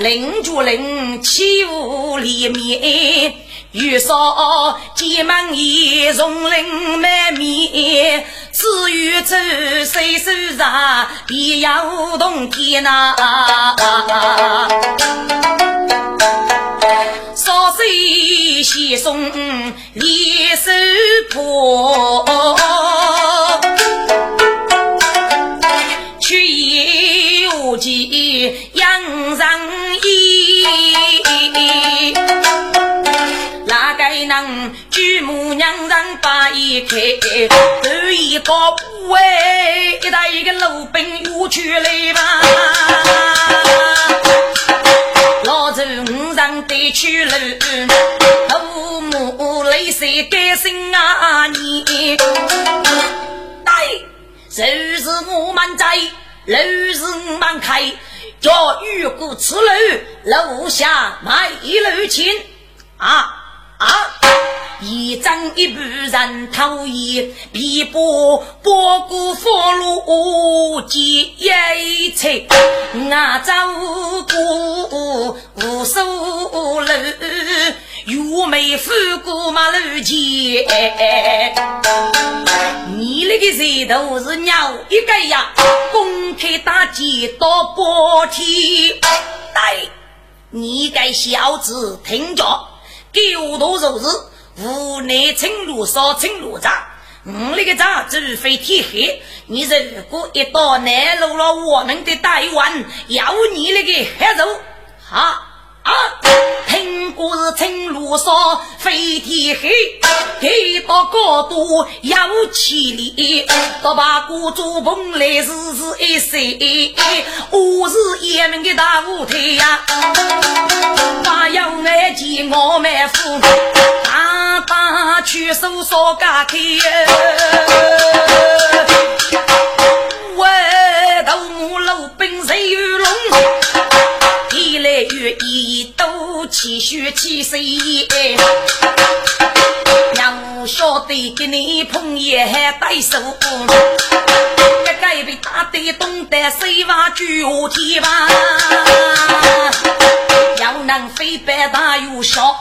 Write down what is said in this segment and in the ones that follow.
烧领主领起屋里面，玉烧鸡门一容领满面，至于走谁手上必要动天呐。少岁先送李守婆，把一开，头一个不哎，一打一个路兵又去来吧。得去了，父母泪水甘心啊！你对，就是我们在，路是我们开，叫遇过此路，楼下买一路钱啊啊！一张一部人头衣，皮包包裹佛路接一切，我走过无数路，又没翻过马路前。你那个舌头是鸟一个呀，公开大街到白天。对，你个小子听着，给我多肉日。无奈青路少青路长，我那个长除非天黑，你如果一到南路了，我们的大碗要你那个黑肉，好啊！听过是青路少飞天黑，黑到高度有千里，到把古竹棚来日日一岁，我是爷们的大舞台呀，哪有爱见我妹夫？打去手烧家开，喂，头目路兵谁有龙？一来月一都气血气水，让我晓得给你碰也还带手。一个被打得东得西瓦举下天吧。要能飞白大又小，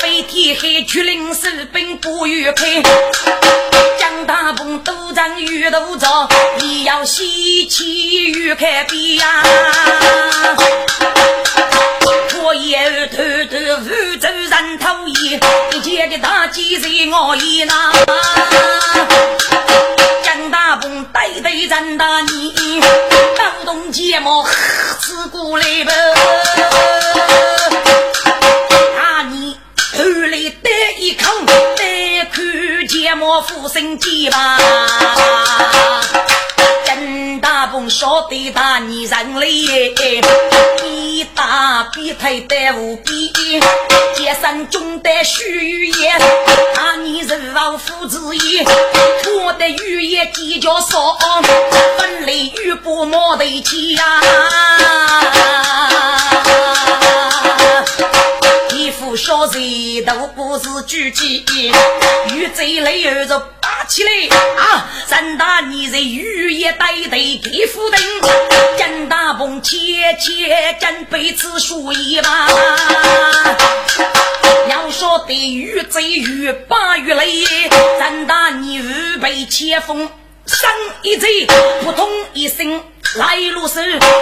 飞天海巨灵士兵不与开，江大鹏都长遇头着，也要西气与开边呀。我也偷偷扶走人头衣，一见的大计在我意拿。江大鹏对对真大你，刀动剑矛呵刺过来吧。啊你头里得一口，得看剑矛斧身剑吧。大鹏晓得大你人嘞，比大比腿得无比，肩上中的虚言，大你人王父子也，我的语言比较少，本来语不毛得起呀。小贼都不是狙击，遇贼来又着打起来啊！三大你在雨夜带队给夫人，江大鹏切切将被子输一把。要说得遇贼越把越累，三大你预备切锋。上一贼，扑通一声，来路是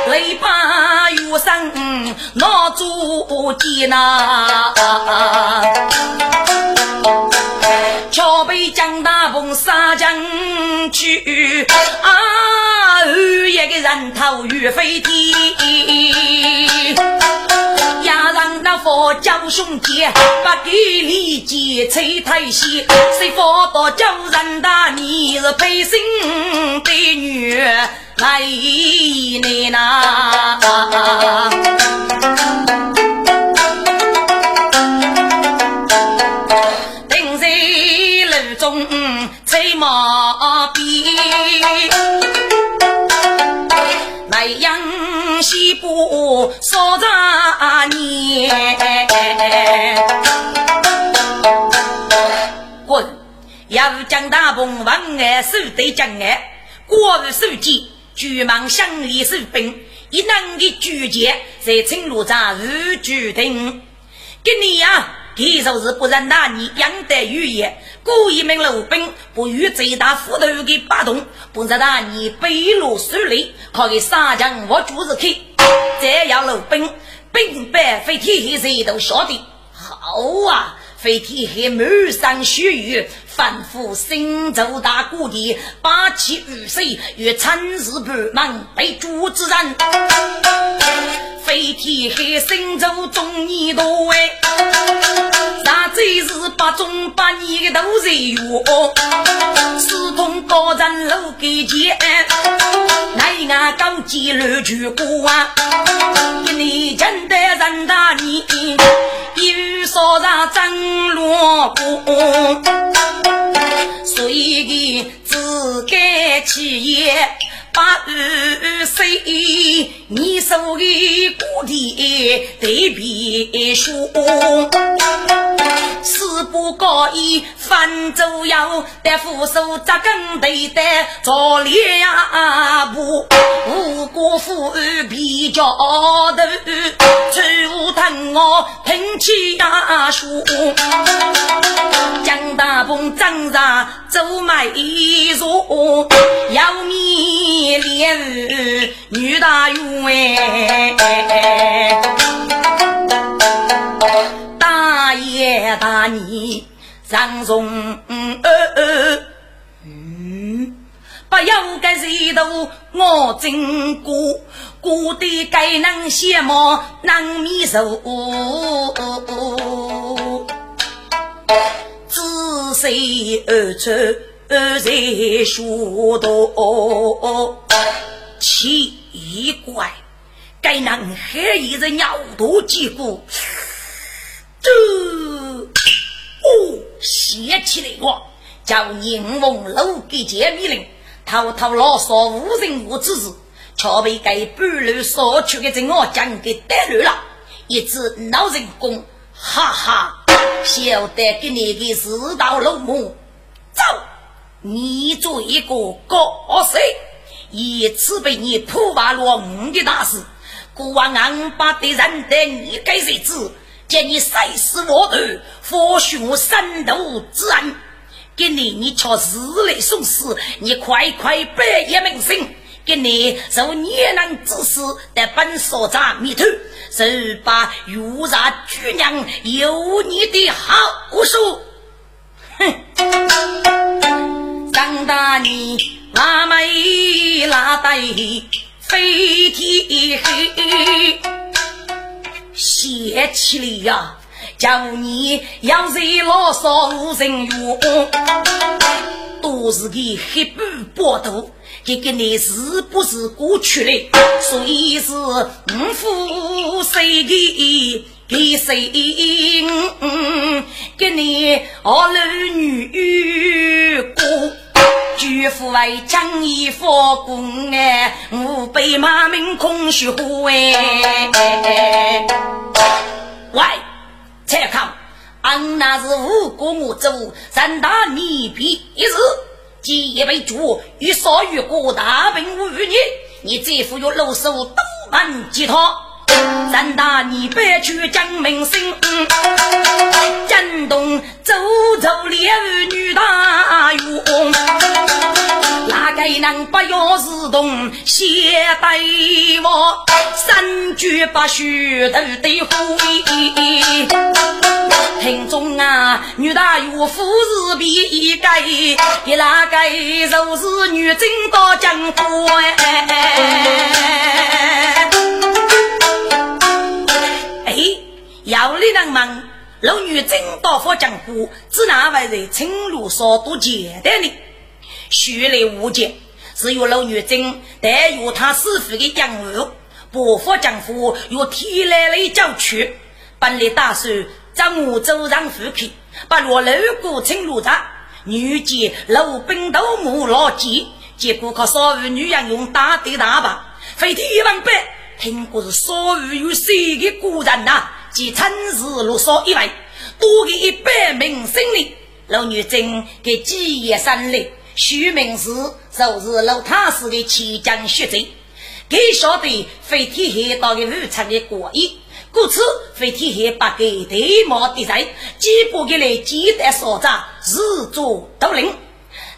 雷把雨声，闹足见呐。桥北江大风杀将去，啊，一个人头欲飞天。压上那佛教兄弟，不给理解吹太息，谁佛到叫人大你是配心的女来你呐？定在路中吹马鞭，西部少杂年。滚！要将大鹏王爱守对将爱，国日书记举忙乡里守兵，一能的举荐在青路上如举定。给你呀，其就是不然那你养得语言，故意命老兵不与最大斧头给拔动，不然那你背路水里，可以杀将我主是去。这样老兵兵败非天黑谁都晓得。好啊，非天黑满山血雨。反复心州大谷地，八旗御水与参日半门被主之人，飞天黑心州中年多哎，那真是八中八年的都人哟，四通高人路给见，南岸高街乱去过啊，一年真的人大年，一语说上真落过。所以的自给企业把二岁，你手的谷地对别说，四不高一翻周腰，得扶手扎根对得做两步，五国富比较头，出藤我平起呀树，江大鹏张上走迈入，要米连女大员，大你让容，嗯，不要该谁都我真过，过得该能羡慕能米寿，仔细而出。在说道：“奇怪，该男孩一人尿多几股，这哦，写起来我叫宁王楼给解密令，偷偷牢骚无人无之事，却被该半路所去的真我将给逮住了，一只老人工，哈哈，晓得给你的四道龙母走。”你做一个高手，一次被你破坏了五的大事，国王安把的人得你该日子，见你誓死我头，佛学三毒之恩，给你你却日来送死，你快快百业名声，给你受孽难之事得本所在弥途，是把玉杀巨娘有你的好处，哼。张大你阿妹拉带飞天黑，写起来呀，叫你要是老少无人用，都是个黑布报道，这个你是不是过去了？所以是五福谁的给谁？给你儿女过。举夫为将义佛公哎，吾辈马名空虚乎哎。喂，蔡康，俺那是无国我主，三大逆皮一日，今夜被捉，与少于过大兵五年，你这副有露手都门吉他。三大你别去讲明星，震动周周烈女大勇。哪个能不要自动写对我？三句八须头的呼应。听众啊，女大有夫是比一个，一哪个就是女真到江湖哎。哎，要你能问，老女真到佛江湖，只哪位在青路上多简单的？虚来无解，只有老女真带有他师傅的养物，不佛江湖又提来了叫去，本来打算将我走上府去，把我路过青路闸，女见老兵都木老几，结果靠少妇女人用大的大把，飞天万百，听过是少妇有谁的故人呐？即趁势落少一位，多给一百名生灵，老女真给几夜三里。徐明是就是老太师的七将血贼，给晓得飞天黑道的武昌的过意，故此飞天黑把给对毛的人，几步给来鸡蛋所长自作都灵。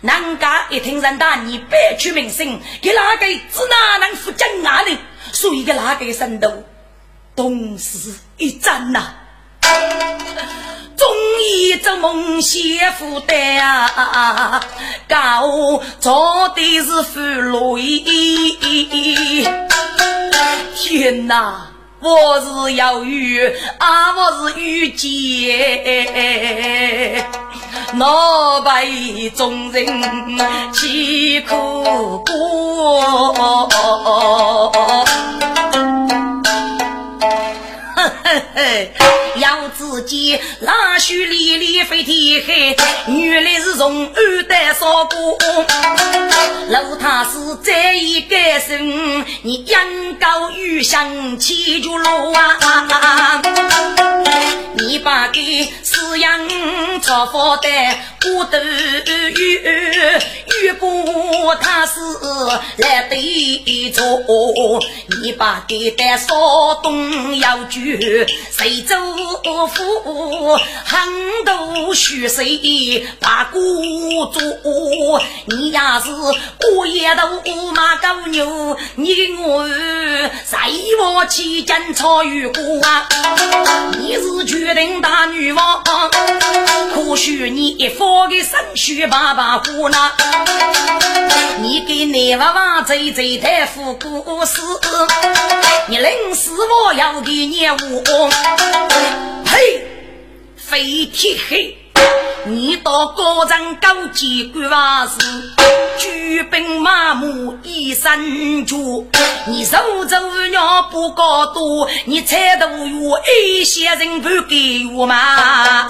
人家一听人大，你别出名声，给哪个知哪能负江哪里？所以给哪个神都同时一战呐。终于做梦写负担啊，高做的是俘虏。天哪，我是要遇啊，我是遇见，那被众人凄苦过。嘿嘿。要自己拉须里里飞天黑，原来是从二代烧过。老太师这一改身，你阳高玉香气就落啊！你把给四阳朝发的我都遇遇过他是来对坐，你把给的少东要住。谁州府很多虚岁把孤做，你要是过夜都马狗牛，你我在我期间草与过你一方的身躯把把火呢？你给你娃娃走走太富故事，你临死我要给你我。嘿，飞天黑！你到高城高级官房时，举兵马目一身脚，你手走鸟不高多，你踩到有一些人不给我嘛？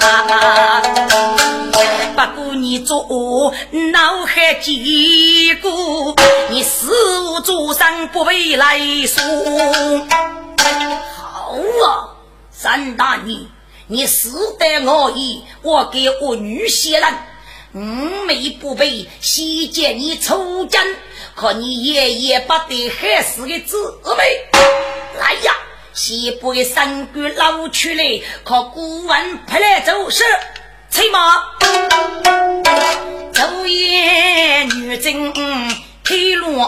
不过你做脑海结果，你死无做上不为来说。好啊！三大你，你死得我意，我给我女婿人，五妹不备，希见你出征，可你爷爷不得害死的姊妹。来呀，先把三姑捞出来，可古文派来做事，催马，昼夜女真。开路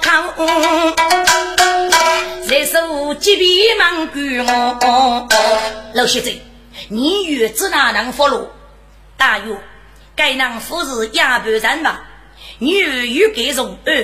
康，在手几匹马驹我。老先生，你月子哪能俘虏大约该能服侍亚伯人吧？你有给容二，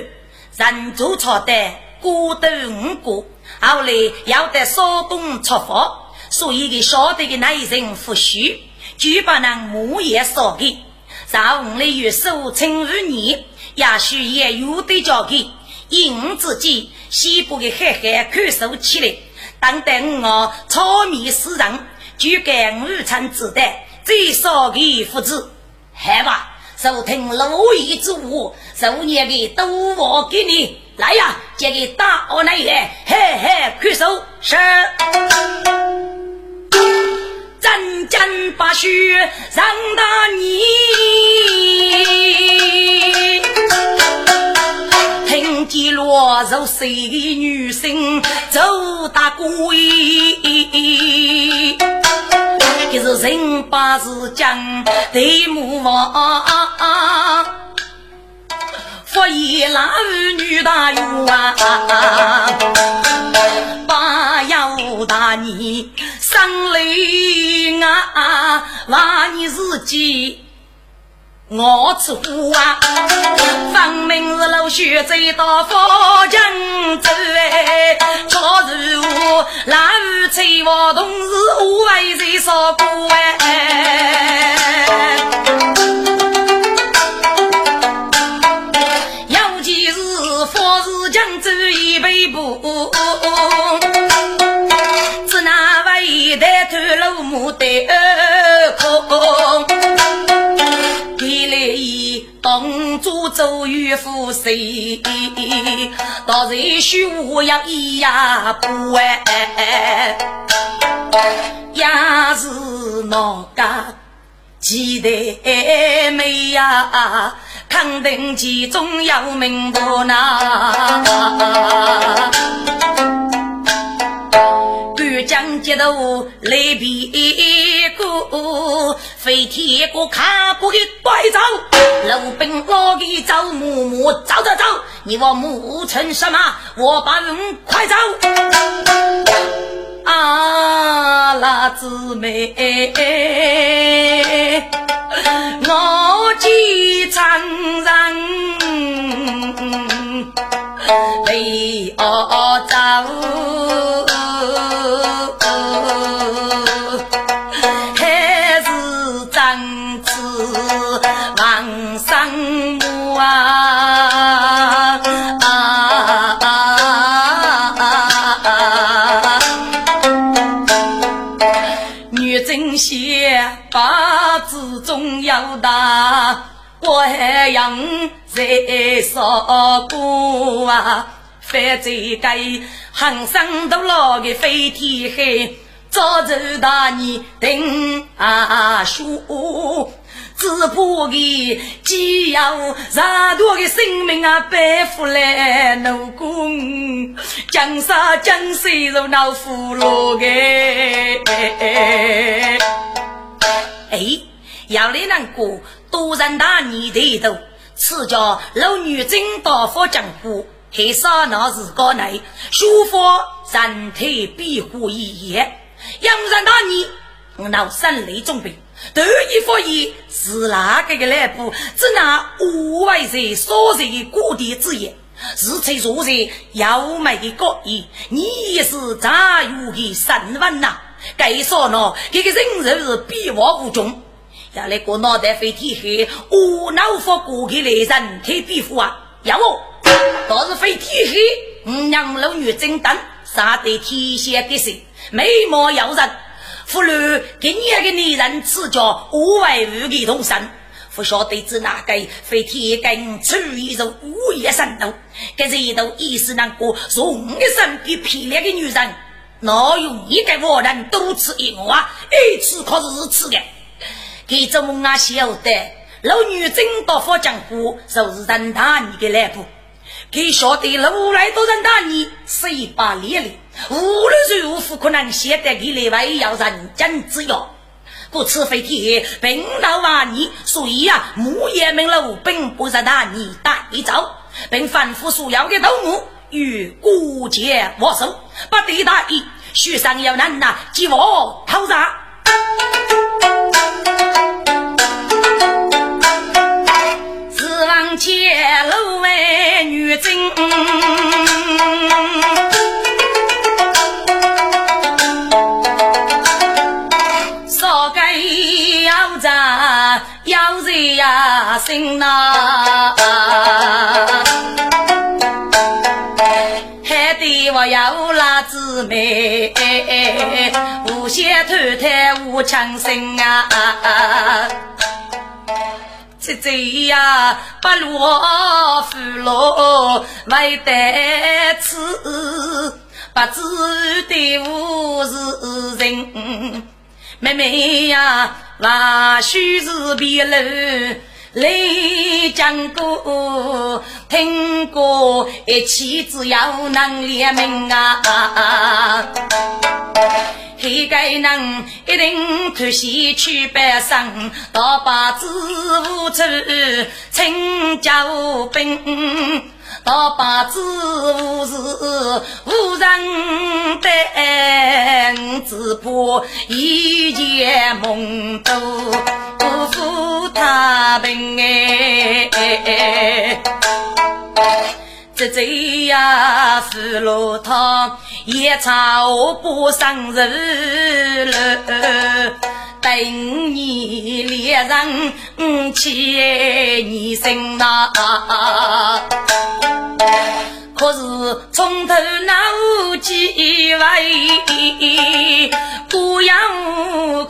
人做错的过斗五个，后来要得少东出发，所以给晓得的那一人不许，就把那木叶烧给，上午来月收成五年。也许也有的交给，因自己西部的海海看守起来，当等我炒面死人，就给午餐子弹，最少给父子。好吧，收听罗伊之物，十年的都我给你。来呀，这个大我来来，嘿嘿，看守是。真真把血让大你，听见落入谁女生走大鬼，这是人把事讲对母王。佛爷老女大勇啊，八幺大年生雷啊，万年日记。我出乎啊，分明是老学走到福建州哎，朝如我老五催我同事我为谁说过哎，尤其是富士江州一北部，只那位带头老母的走与富谁？到时须我要一呀不哎，也是哪个期待美呀？肯定其中有名不呐？将接头来比飞天过卡过的怪走，路兵老的走木木走走走，你我木成什么？我把人快走！啊，那姊妹，我几场人被我走。有大，怪阳在说过啊，反正该行生都老个飞天黑，早走大年定啊书。只怕的既要让多的生命啊背负来奴工，江山江水如老虎落个。哎，要你难过，多人大年头头，此叫老女真到佛江湖，还少那是个内，书法人体庇护一夜，养人大年，我闹三雷准备。头一发言是哪个的来部？只拿五位在所在故地之言，是才说在妖媚的高义，你也是杂有的神文呐？该说呢，这个人肉是比我无穷，要来个脑袋飞天黑，无脑发过去来人体皮肤啊！要我倒是飞天黑，五娘老女真等，杀得天仙的神，美貌妖人。妇女给你那个女人赐叫无外无的同生，不晓得是哪个非天根出一种无业神道，这是一头一时难过，从一生给漂亮的女人，哪有一个活人多次一我啊？一次可是次的，给这么啊晓得，老女真到佛江湖，就是人大你的来不？给晓得路来都人大你，十八列里。无论如何，可能现在给另外要人间之药，故此非天并到万年，所以呀，木叶明路并不是拿你带走，并反复所要的头目与孤节握手，不得大意，许上有难呐，即我讨杀。指望前路为女真。呀，心呐，还得我要拉姊妹，无限偷贪无强心啊！七嘴呀，不落福落为得此，不知的我是人。妹妹呀，话须是别楼来讲过，听过一起只要能联名啊！开个能一定脱西去北上，大把子无处请教兵。大把子无事无人等，只怕一夜梦都不负他平哎。这这呀是路汤，夜草不上日了。等你猎人起你身呐，可是从头闹几位，孤阳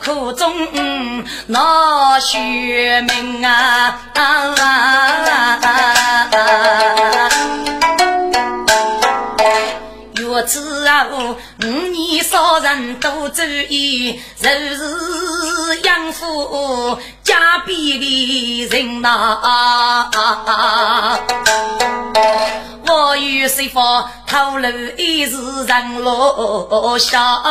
苦中闹血命啊！我知啊，五年少人多注意，若是养父家边的人呐，我与谁方透露一时人落下，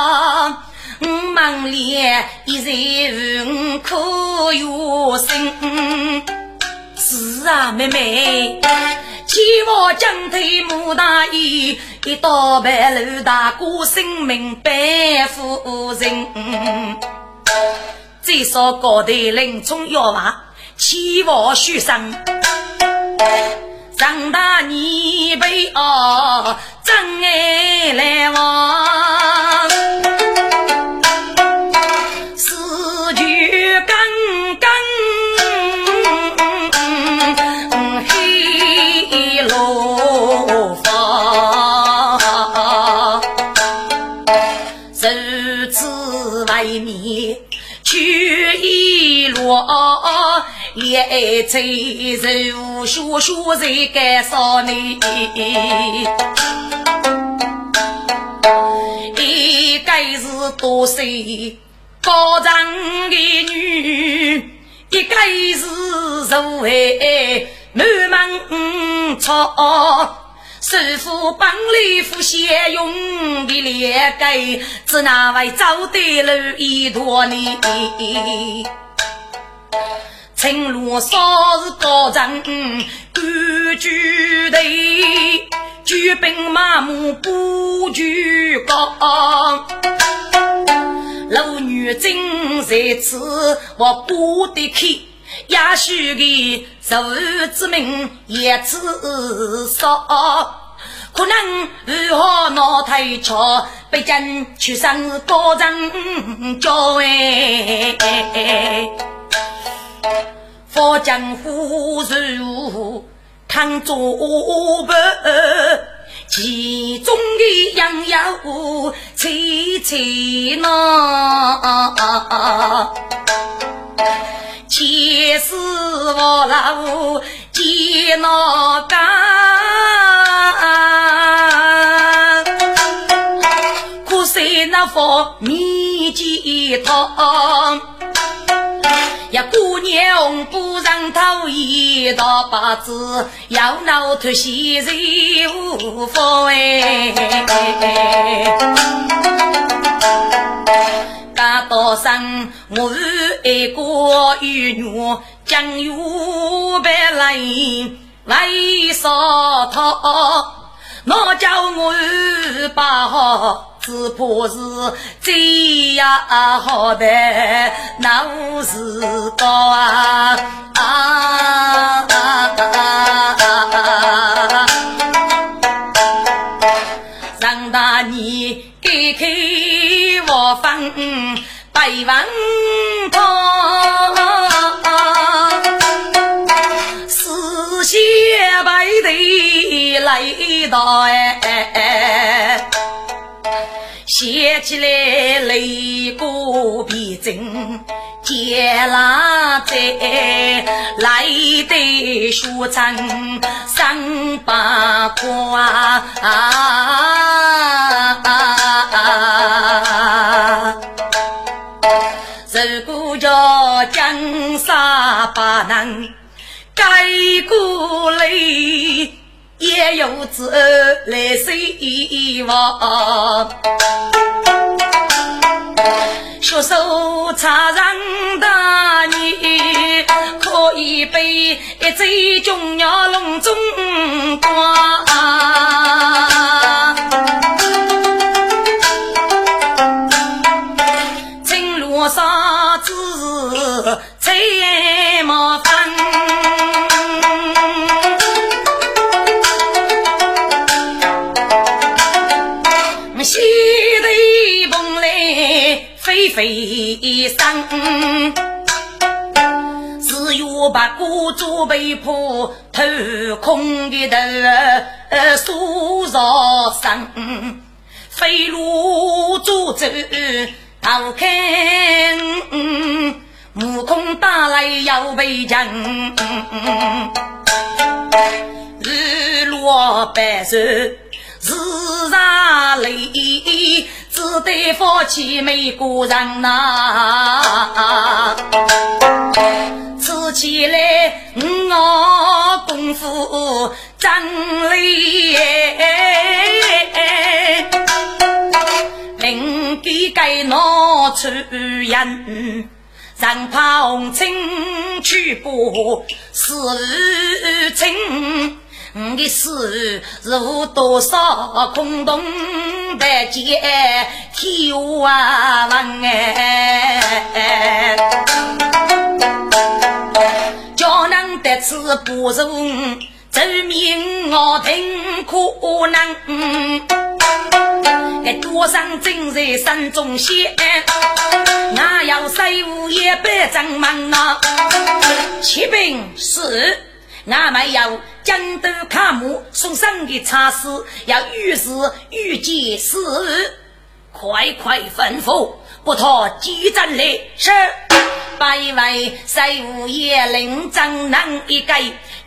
五门里一人可有心。是啊，妹妹。希望将推穆大爷，一刀白楼大哥性命白夫人。最少高头林冲要话，期望学生长大你为哦真爱来往，面去一落，也在如学学在干啥呢？一个是多岁高长的女，一个是如为。满门抄，师傅帮里夫先用的脸盖，只那位走得路一多年。青罗少是高长，官居队，举兵马目不举高。老女真在此，我不得去。也许的受之命也自少，可能如何脑太巧，北京出生高人教哎，佛江湖如看作伴，其中的杨有凄凄呐。前世我老见那干，可惜那佛年纪长，呀姑娘不让头一大把子，要闹脱西人无法哎。大道上，我是一个玉女，将玉白来为啥他？我叫我把好，只怕是这样好的闹事高啊！让大你给开。我分百万汤，四血白头来到哎，写起来泪过鼻针，接拉在来的书城上八卦。如果叫江山不能改过来，也有子来希望。我手插上大你，可以被一醉中药笼中挂。青罗纱子彩麻烦，飞飞声，只有把孤竹被破，偷空的头苏绕声，飞路竹走。逃开，悟空打来要被擒，日落白首日洒泪，只得放弃美国人呐。吃起来我功夫真厉害。应该拿出人，让怕红尘去过是情。我的事如多少空洞的结，天啊问哎，叫人得此不容，证明我听可能。哎，多上正在山中仙，我要水务也别争忙呐。启禀是，我们要江都卡木送上的茶事，要御史御见事，快快吩咐，不拖几阵来。是，百位水务也领张能一个，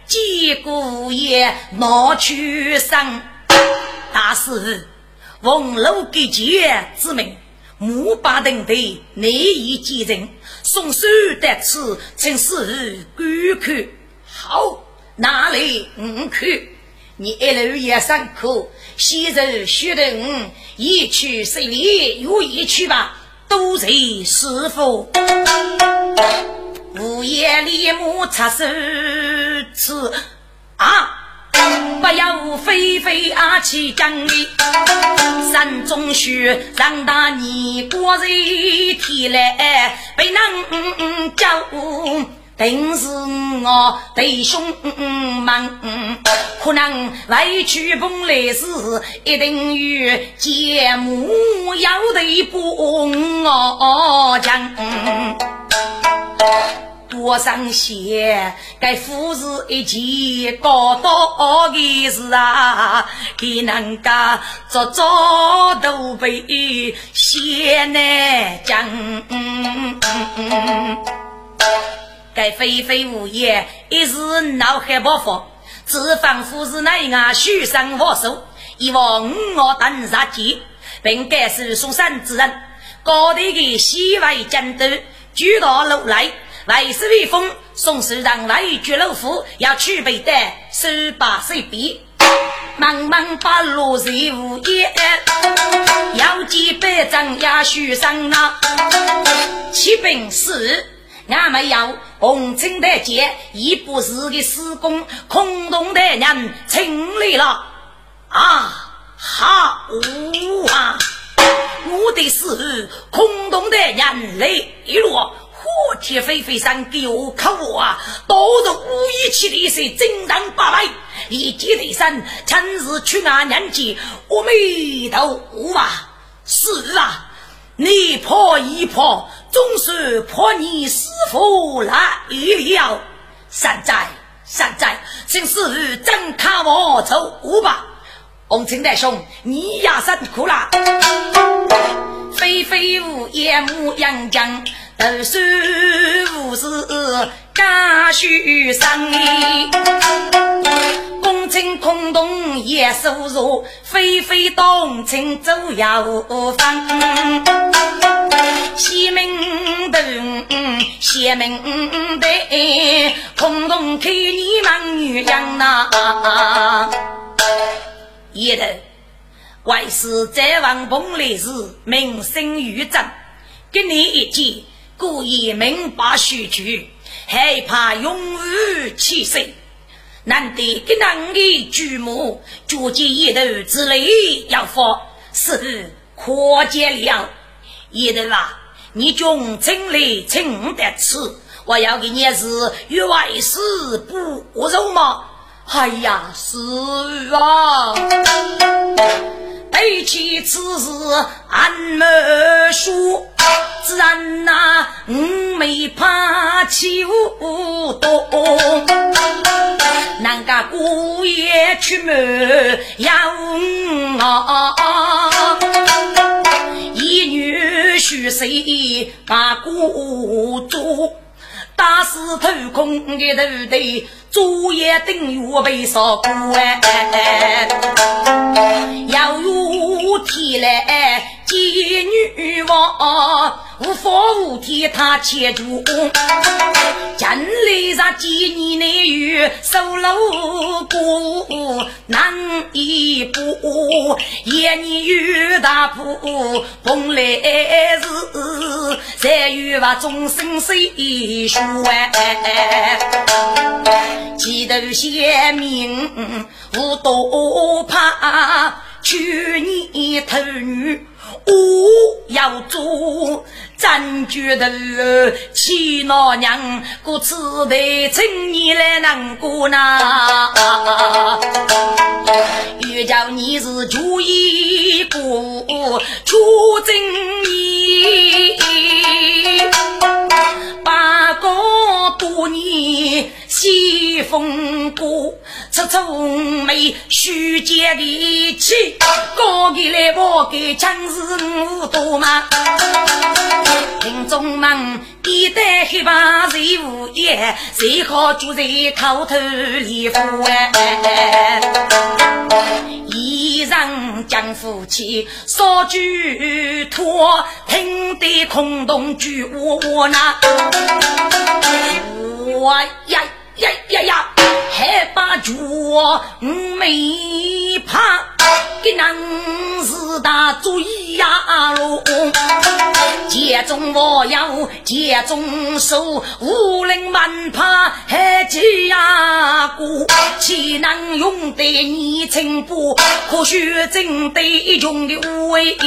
结果也拿去上大事。奉楼给节之命，木把等的内意继承，送书得此，请示观看。好，哪里五看？你一路也上课，先生学得一去十里又一去吧，多谢师傅。午夜里木插手吃啊。不要飞飞阿去讲理，山中雪让大年过热天来被人叫，定是我弟兄们可能委屈本来时，一定与节目要得不我讲。多上些，该富是一件高大的事啊！给人家做做都被先难讲。该非非无言，一时脑海不发，只仿佛是那样虚声无手，以往我等杀鸡，并该是嵩山之人，高头的西外江都，举到路来。来是威风，宋时让来绝老夫要去备的十八岁毕，茫茫八路谁无言？要几百张也许上啊！启禀是，俺没有红尘的劫，已不是个施工，空洞的人清理了啊！好啊！我的是空洞的人泪落。火铁飞飞上给我看我啊！都是武艺起的是精当八百，一击得胜，趁日去俺娘家，我没头啊！是啊，你破一破，总是破你师傅来了。善哉善哉，请师傅真看我走吧。红青大兄，你也辛苦了。飞飞舞，夜幕阳江。读书无事干虚生，公卿空洞也收入，飞飞动情走摇方。西门洞，西门洞，空洞开你们女人呐！一头为师在王棚里时名声于震。跟你一见，故意明白须臾，害怕永无起色。难得跟那的举目，脚见一头之类要发，是可见了。一头啊，你穷真来请得吃，我要给你是与外事不柔吗？哎呀，是啊。背起此事，俺没说，自然那我没怕欺负多。那个姑爷出门要啊，一女婿谁把姑做？打死头空的头头，昨夜等月被烧过哎，要有天来。见女王无法无天，他牵住。将来让见你内遇，受了过难一步。夜你遇大步，蓬来日，再遇把终身谁说？几头先命我多怕，娶你头女。我要做真觉得娶老娘，故此得请你来难过呐。欲叫你是主意不出正义，八个多年西风过。出出眉须接地气，高起来我给枪是五多嘛。林中门一代黑帮谁无业，最好就在偷偷里服哎。一人将夫妻少句托，听得空洞句我那。我呀。呀呀呀！还把脚没怕，给男是大主意呀喽！接中我要接中手，无人蛮怕还急呀过，岂能用得你情不？可须真得用的无为。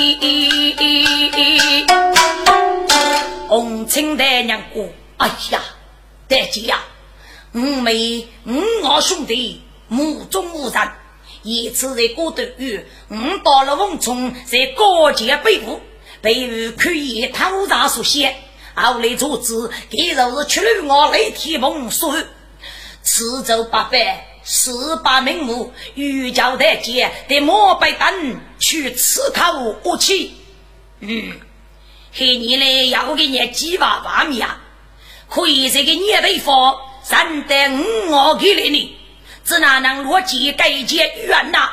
红青的娘姑，哎呀，得急呀！五妹五我兄弟目中无人，一次在高头遇，五到了瓮中，在高阶背部，背部可以偷查所写，后来组织给就是出了我雷天梦说，此走八百四百名目，欲教台阶得莫被等去刺口武器。嗯，黑你嘞要给你几万万米啊，可以这个年对方。三得五我给了你，只哪能逻辑改结冤呐？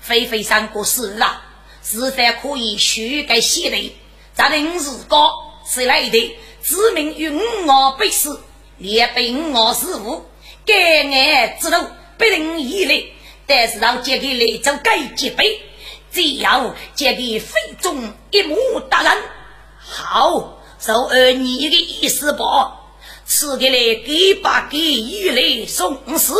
非非三国事啊，是否可以修改写的？咱的五字高是来的，指明与五我被死，连被五我失误，该案之路。不能依赖，但是让借给雷州改几倍，只要借给非中一目大人，好，就按你的意思吧。此给来给把给玉来送死，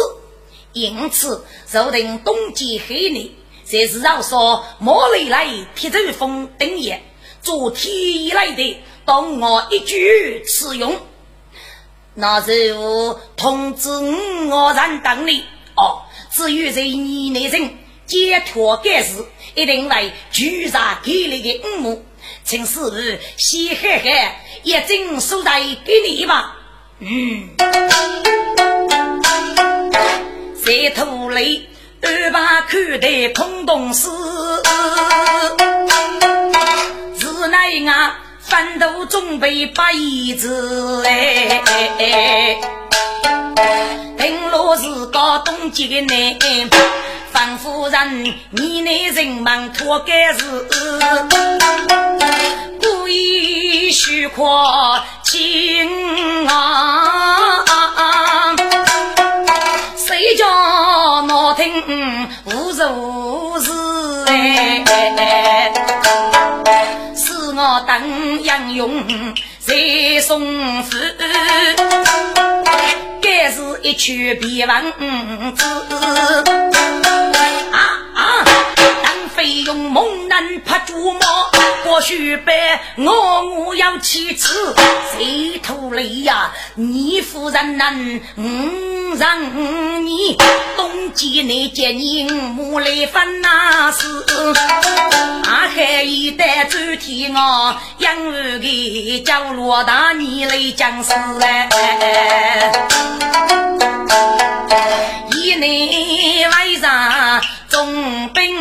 因此若等冬季黑日，才是要说莫雷来铁头风等夜，昨天以来的当我一句此用，那就通知我人等你哦。至于在你内人解脱该事，一定来举查给你的五母，请师傅先海海一针收在给你吧。嗯，在土里二把看待空洞事，日内啊奋斗准备把椅子。哎，平路是个东极的难，方夫人你那人忙脱干事，故意虚夸。情啊，谁叫我听无如是哎？是我等杨勇在送死，该是一曲别王子或许被我我要妻子谁头累呀？你夫人难，嗯让你。冬季内见你母来分那事，阿海一代周天我养儿的叫罗大你来讲事哎，一内外上重兵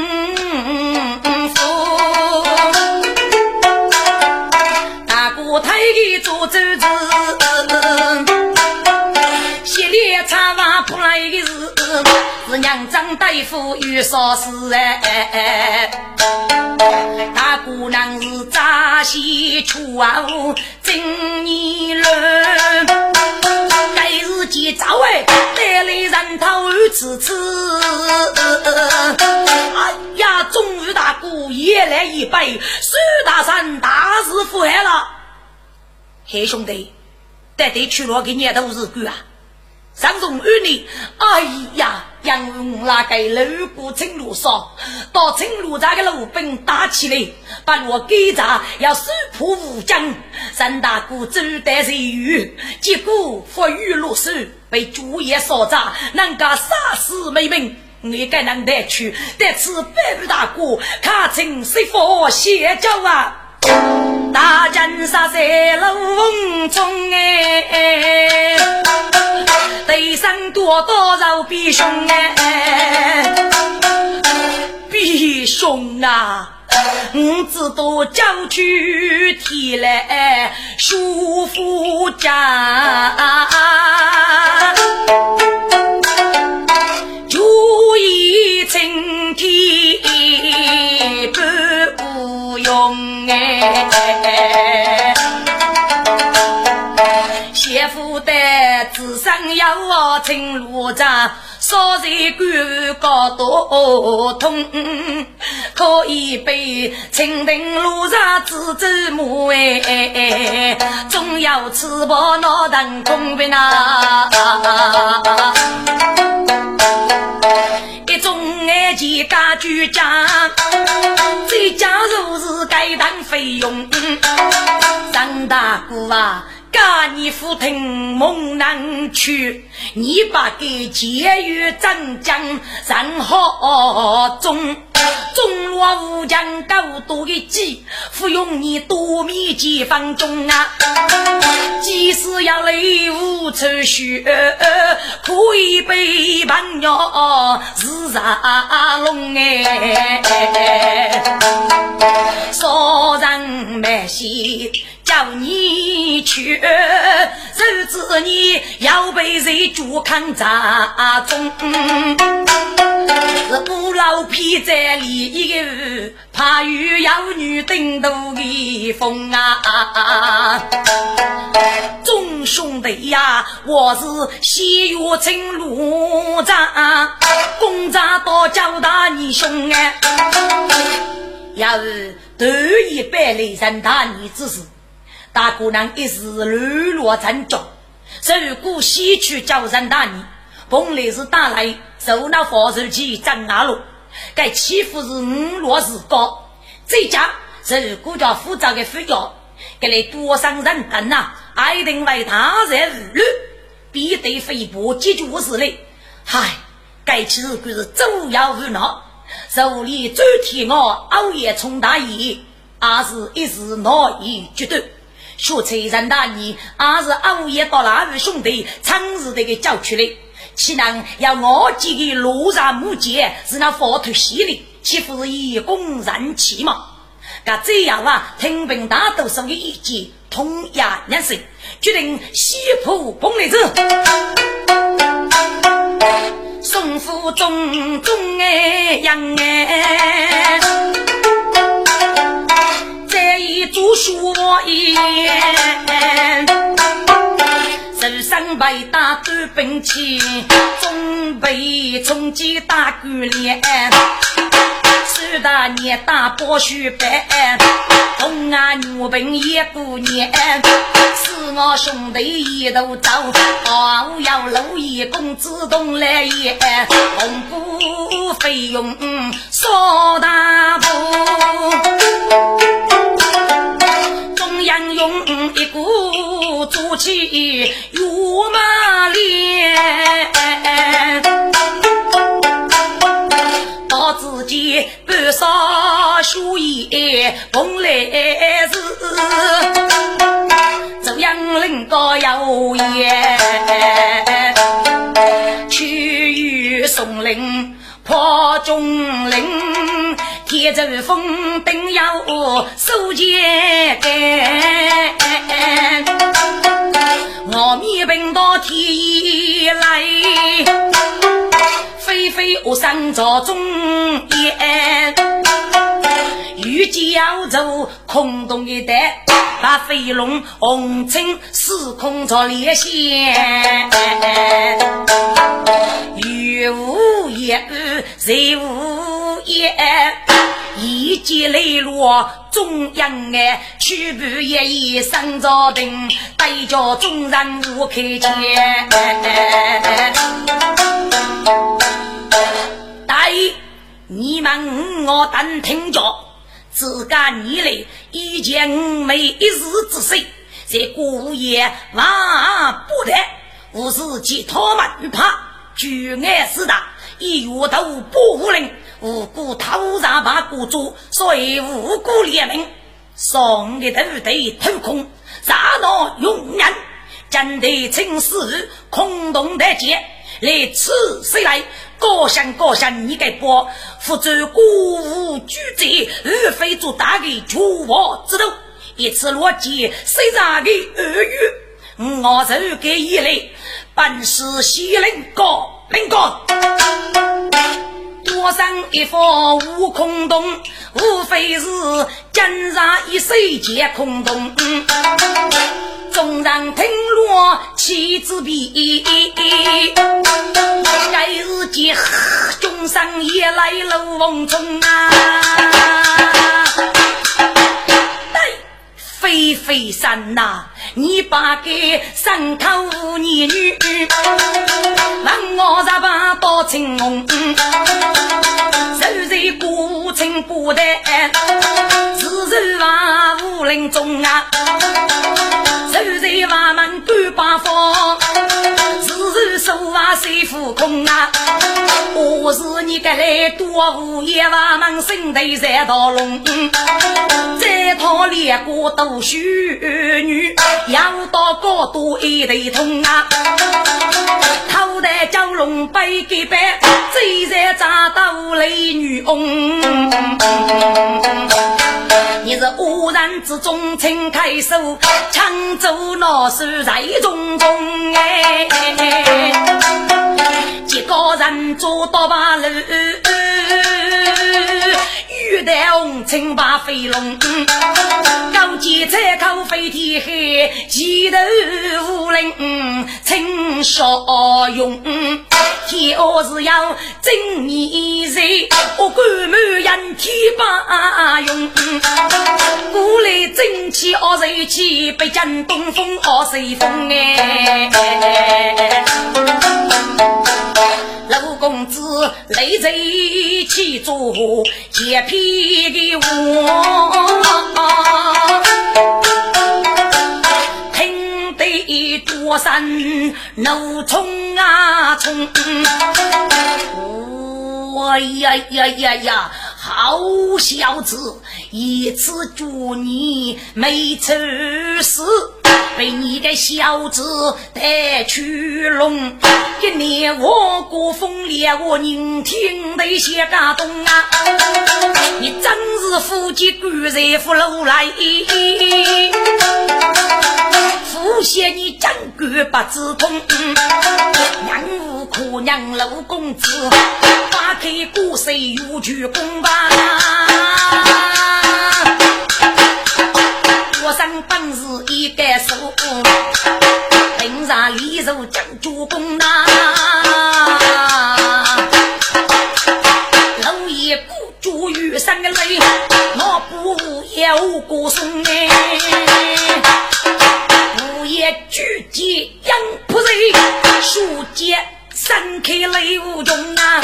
娘张大夫有啥事哎？大姑娘是扎西出啊，正义人，该是今早哎，带来人头次次。哎呀，终于大姑也来一杯，苏大山大事不害了。黑兄弟，带队去了给你都是鬼啊！上中二年，哎呀，杨文那个路过青路上，到青路这个路兵打起来，把我给着要收破武将。三大哥走得谁雨，结果发雨落水，被竹叶所炸，人家杀死没命。你该能带去，得此百步大哥，看清是否邪教啊！大战杀在龙中哎，对上多多少比兄哎，比兄啊，我只多叫去提来舒服家，只剩要青路长，少在官高多通，可以被清平路上自走马哎，总要吃饱脑袋空的呐。一种爱钱家居家，再加入是该当费用。张大哥啊，家你父听猛难去，你把给监狱镇江然后中。中罗武将高多的计，服用你多米解放中啊！即使要泪无愁血，可以被朋友自杀龙哎！少人百姓。叫你去，谁知你要被谁捉看扎中？是五老皮在里一个，怕遇妖女顶头的风啊！众兄弟呀，我是西岳城路长，公差到交大你兄哎，要是头一百来人大你之事。大姑娘一时沦落成中，如果西去叫人打你，本来是打来受那防守去张阿路，该欺负是五落是高，再加是国家复杂的费用，给来多伤人等呐，一定为他人无虑，必得飞波解决事嘞。嗨，该其实可是主要无脑，手里最替我熬夜冲大衣，还是一时难以决断。学车人大你，还是熬夜到那位兄弟长日的给叫出来，岂能要我几个路上木剑是那佛头犀利，岂不是以公人气吗？那这样啊，听凭大多数的意见，同样认识，决定西浦崩来子，送府中中哎杨哎。读书一手上背大短兵器，准备冲击大官连。苏大年打包书班，同生啊，女兵也不念，是我兄弟一路走，哦，要路一公子东来也，红布费用说大步，中央用一股足气越马连。到自己半晌书业蓬莱寺，走杨林高有言，去与松林破中林，铁走风定要收钱我面奔到天来。飞飞我上朝中言，御剑要走空洞一带，把飞龙红尘司空着连线，雨无言，谁无言？一剑雷落中央哎，曲步一一上朝廷，对着众人无开见。大爷，你们我等听着，自家你来一见没一日之事，在孤夜望不得，无是其他门怕，举案四大，一月头不灵，无辜偷杀把国主，所以无辜连命，送的头得偷空，杀到永人，真的真是空洞的劫，来此谁来？高山高山，你该播，福州鼓舞举贼，而非做大的出王之徒。一次落劫，谁让的恶语？我这个一类，本是西陵高灵高，多上一方悟空洞，无非是江上一水皆空洞。众人听落气之悲，该日间众生也来了瓮中啊！对，飞飞山呐，你把个山口女女，让我十八刀青红，手在不得。然手啊水浮空啊！我是你个来多无业瓦门身头三道龙，这套连过都须女，要到高度一头痛啊！头戴蛟龙背给背，嘴在扎到雷女翁。你是乌然之中，请开手，抢走那是在中中哎，几个人坐到八路。玉带红尘把飞龙，高见彩口飞天黑，前头无人称少用。天下是要正义人，我官满人天把用。古来正气恶人气，北京东风恶随风哎。老公子累在起坐，铁皮的我，听得多山怒冲啊冲！哎呀呀呀呀！好小子，一次祝你没出事，被你的小子带去龙。一年我过风烈，我聆听那些感动啊！你真是夫妻官人福禄来，福谢你真官不知痛，娘无可娘老公子，花开古色有鞠躬吧。我生本是一个手，平常礼数讲主公呐。老爷孤注于生的泪，我不要有歌颂哎，午夜举剑杨仆人，书剑三开泪无穷啊，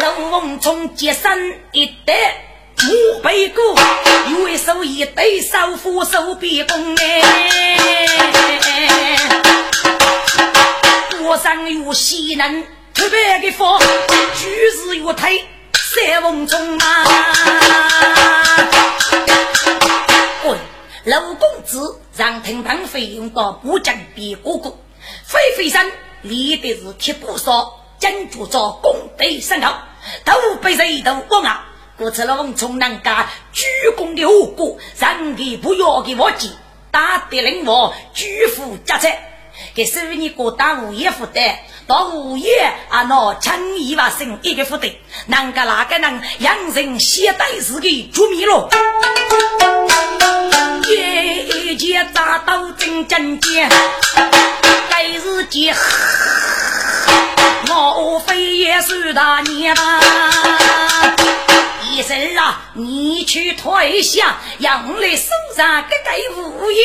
龙凤从结身一代。我背过，有为手艺对手扶手边工哎，我上有西南特别的福，举日月推三凤中啊！喂，老公子让听堂费用到不江边哥哥，飞飞山立的是铁布衫，金铸着功德深厚，都被谁都忘啊！故此了王从南家鞠躬的后果，让给不要给忘记，打得令我举夫加财。给收你过大物业负担，到物业啊那轻易把生一个负担，南个哪个能养人携带自己出迷了？一剑扎到真正间，该日间我非也是大年吧。医生啊，你去退下，养来手上给给物业，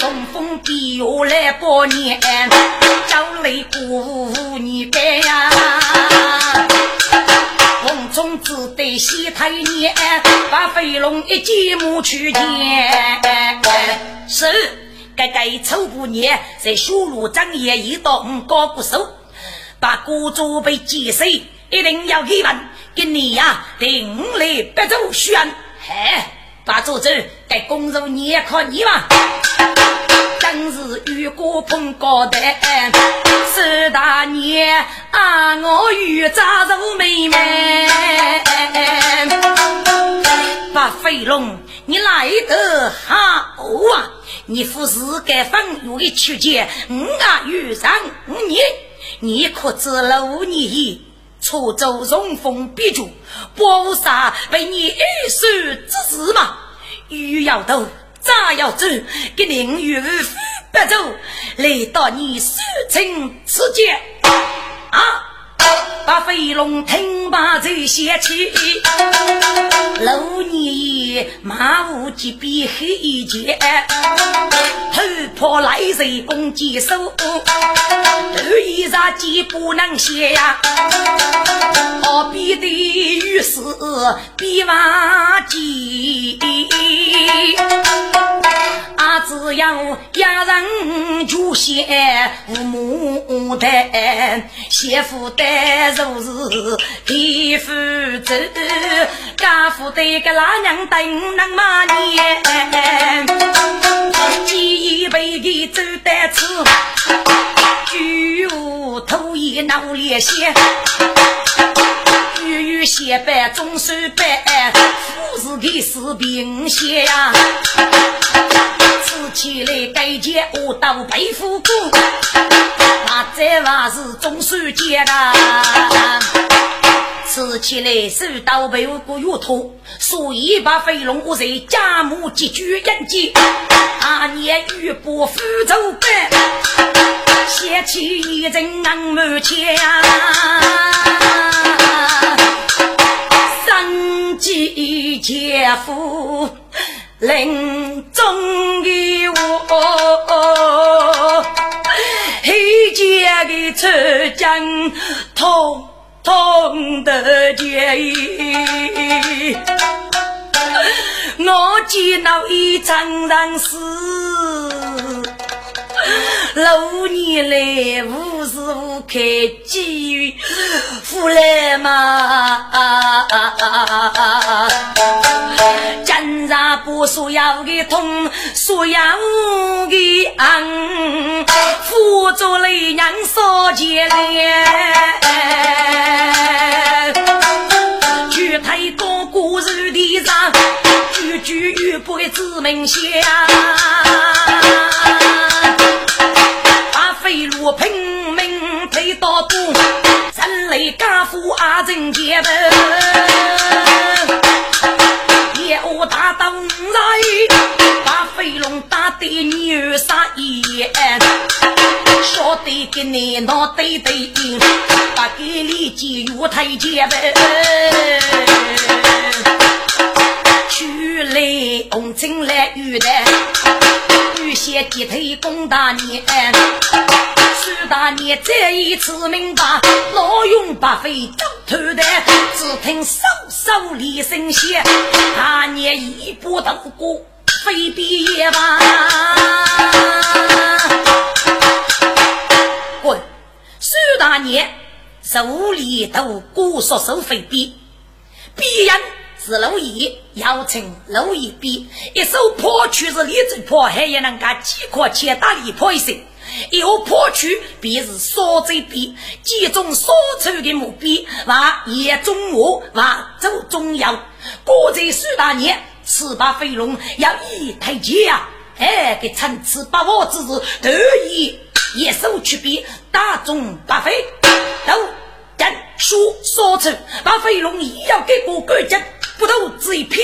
中风必要来过年，招来鼓舞你干呀！红中只得西太年，把飞龙一剑木去见。是，该该丑不年，在修路张爷一刀高不手，把古主被击死，一定要给问。给你呀，定来不走选，嘿，把主子给公主你也可以嘛。当时遇过碰高的，四大年啊，我与扎肉妹妹。把飞龙，你来得好啊！你不是该放有的去见，我啊遇上你，你可知路你？出走容风必主，不杀为你一手之事嘛？鱼要走，咋要走？给宁与夫不走，来到你守城之间啊！把飞龙听罢这些气，老年马无疾病黑一截，头破来人攻击手，头衣裳既不能卸呀，何必的于是比瓦机，啊只要家人就写父母的，媳妇的如。是皮肤皱，家父对个老娘等能骂年，几辈的走得吃，举无头一脑裂血，举有血白中手白，富士的士兵血呀，吃起来该接我到背负过。那这话是中手剑啊，吃起来手刀被我过越痛，所以把飞龙我在家母结局眼睛，阿年玉波福州班，掀起一阵浪满天啊，三级姐夫临终的我。的出江，通通的结。我见到一场人死，六年来无时无刻机遇复来嘛。今日不所要的痛，所要的安，辅助雷娘少结连，举太多古人的上，句句语不给知名下，拼命推到东，人类家父阿正结的。我打到五把飞龙打得牛杀一眼，晓得给你闹对对，把给李金玉台阶呗。去来红尘来遇的，预先低头恭大年，徐大年这一次明白，老用白费走头的，只听手手里声响，大年一步都过，非毕业吧？滚！徐大年手里头过，说手非毕，必然。是胧义，要称胧义比一手破曲是李正破，还也能干几块钱打李破一有破曲便是烧贼比，几种烧出的木笔，往叶中我往走中药。过在苏大年，四把飞龙要一台阶啊！哎，给参差八王之日，得以一手去比打中八飞，都将书烧出，把飞龙也要给过关将。不斗只一片，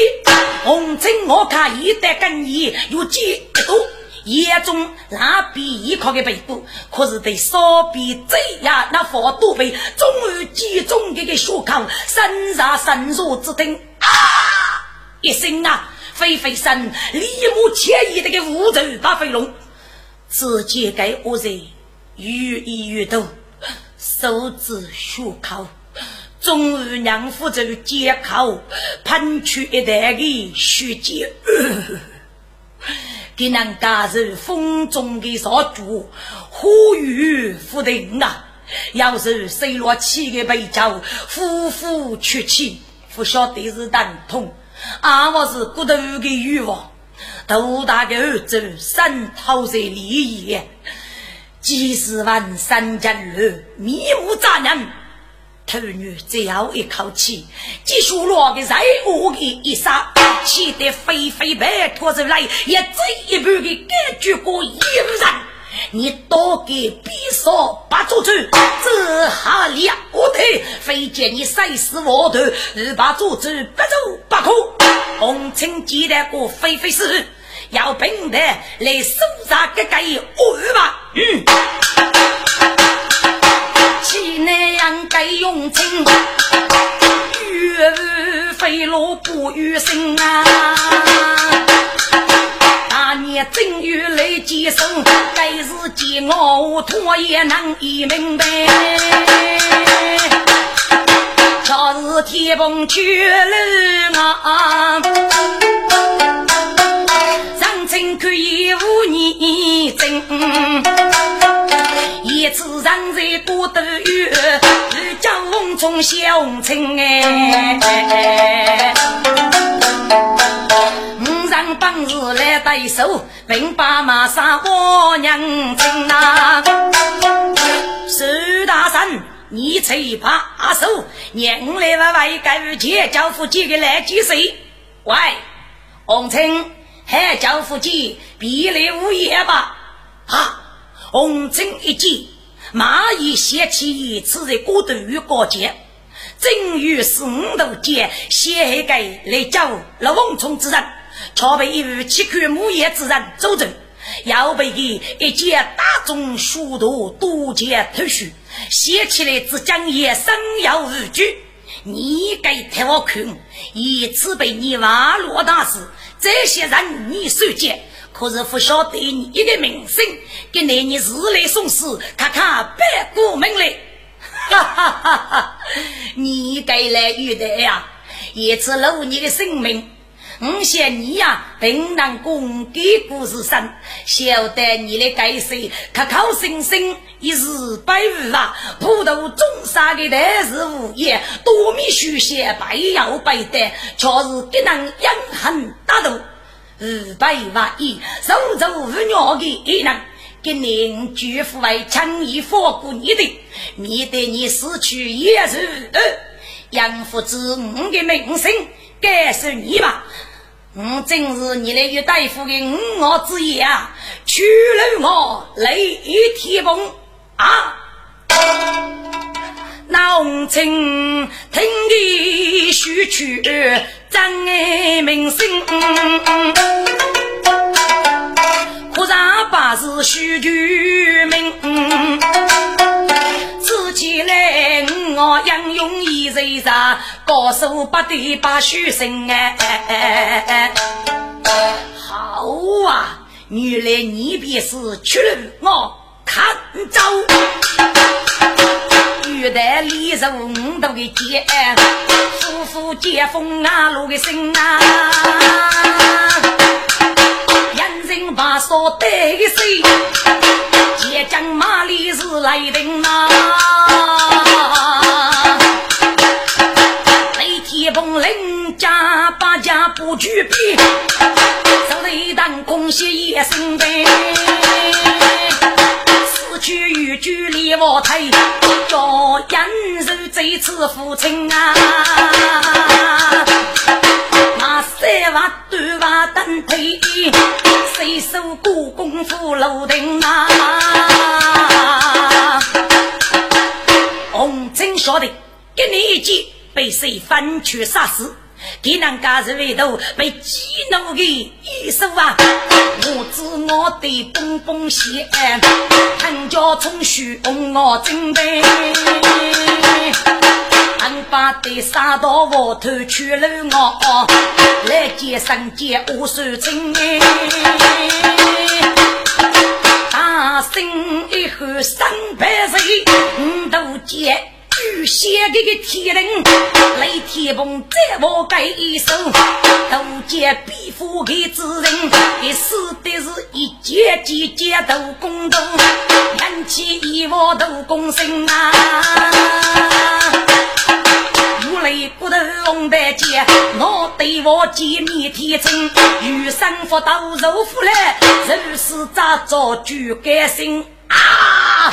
红尘我看一代更易，有几多眼中那笔依靠的背部，可是对烧笔贼呀那佛多背，终于击中这个血口，身上神入之等啊！一声啊，飞飞声，立马千亿的个五头大飞龙，直接给恶人愈一愈多，手指血口。终于让夫人接口喷出一袋的血浆，给人家是风中的少主，呼吁夫人啊！要是谁落起的被罩，呼呼出气，不晓得是疼痛，啊，我是骨头的欲望，头大的儿子渗透在里眼，几十万三江路，面目杂人。头女最后一口气，结束了的在我的一生，气得飞飞白拖出来，也这一步的感觉过一人。你多给比少八做主，这下了得，非见你赛死我头，二把做主不走不可。红尘记得过飞飞死，要凭的来收杀这个恶吧。嗯。岂那样该用情？月飞落不与生啊！大年正月来接生，该是煎熬脱也难一明白。昨日天崩去了啊！上城可以无你真。一次人在过斗月，日将红中小红尘哎。五人本日来对手，并把马杀我娘亲呐。苏大神，你吹把手，娘来了外干姐叫夫几个来几岁？喂，红尘还叫夫几别来无言吧？啊！红尘一见，蚂蚁掀起此在孤独与高洁，正欲是五头间，先个来叫老翁冲之人，却被一位七口木叶之人走走，又被给一件大众书徒多见偷书，写起来只讲也生要无惧，你该替我看，一次被你挖落大事，这些人你收见。可是不晓得你的名声，给那你日来送死，看看百过门来，哈哈哈哈！你该来遇的呀，一次露你的生命。我想你呀，平南公给故事生，晓得你的该死，口口声声一日百日啊，普渡众生的大事无言，多米书写百要百得，却是给人阴狠大度。二百万亿，手足无鸟的一人，给您绝父为轻易放过你的，免得你失去也是养父之我的名声，该是你吧？我正是你那个大夫的五我之一啊，娶了我雷天崩啊！那红尘听的须曲，真爱名声。忽然把事须句明，自己来我英勇一人杀，高手不敌把虚声哎。好啊，原来你便是去了我看走。玉带里肉五斗的剑，夫妇接风啊，路的声啊，人人把说对谁？铁将马里是来人呐，雷天风领家把家不举兵，手雷当空袭也生悲。死去与举离我退，叫人受这次父亲啊！那三万短袜等退，谁手过功夫楼顶啊？红军晓得，给你一击，被谁翻去杀死？给人家是为头被激怒的一手啊！我知我的蹦蹦鞋，藤椒葱须我准备，俺把的杀到我头去了我，来接上接我手情大声一喊三百岁，五都接。巨蟹这个天灵，雷天崩再我盖一手，都见匹夫的之人，也死的是一节节节都公道，人起一窝都公生啊！如雷骨头龙带剑，我对我见面天真，遇生佛刀肉腐来，肉是咋着就甘心。啊！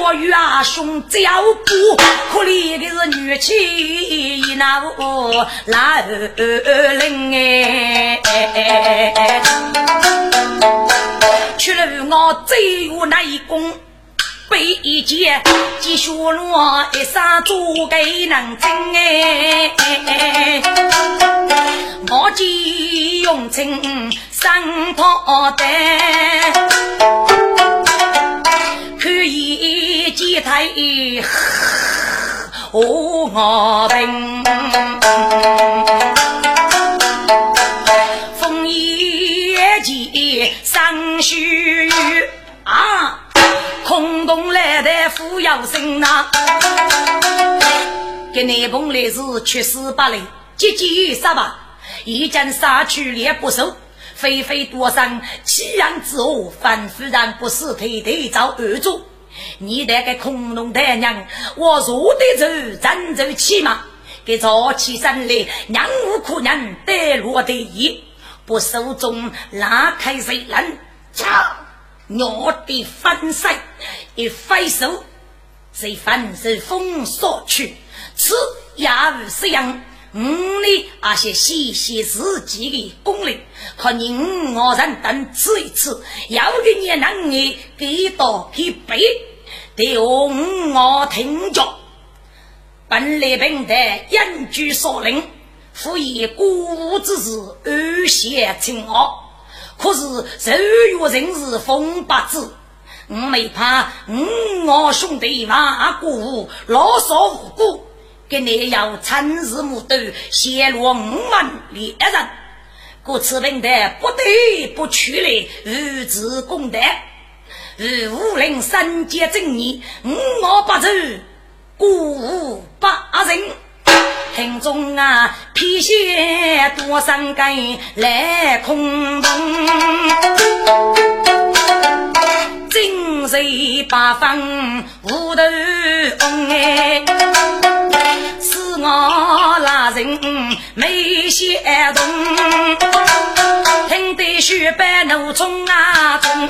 我与阿兄交不，可怜的是女妻那我老人哎，去了我最无那一功，背一剑，继续落一杀做给能真哎，我既用情生破胆。可以见他和我平，枫叶间生须啊，空洞来的富有声呐。给你碰来是七十八里，结结杀吧，一将杀去烈不收。飞飞多生，欺人之恶，反夫人不死，推推遭二主。你那个恐龙大娘，我若得走，真走起嘛？给早起身来，娘无可娘得落得意，不手中拉开谁人杀我的翻身一挥手，谁翻身风扫去，此也无是样。五里那些细细自己的功力，可您我人等吃一吃，要给你能力给到一倍，得我我听着。本来本的严居所令，复以鼓舞之事而写情恶，可是受约人是风八字，我没怕五我兄弟马鼓舞，老少无辜。给你要参日木头，泄露五万猎人，故此问的不得不取来如此公德，如武林三界正义，五毛八走，鼓舞八人。听中啊，披线多生根来空洞，金色八方无头红哎。是我拉人没些动，听得雪白怒冲啊冲，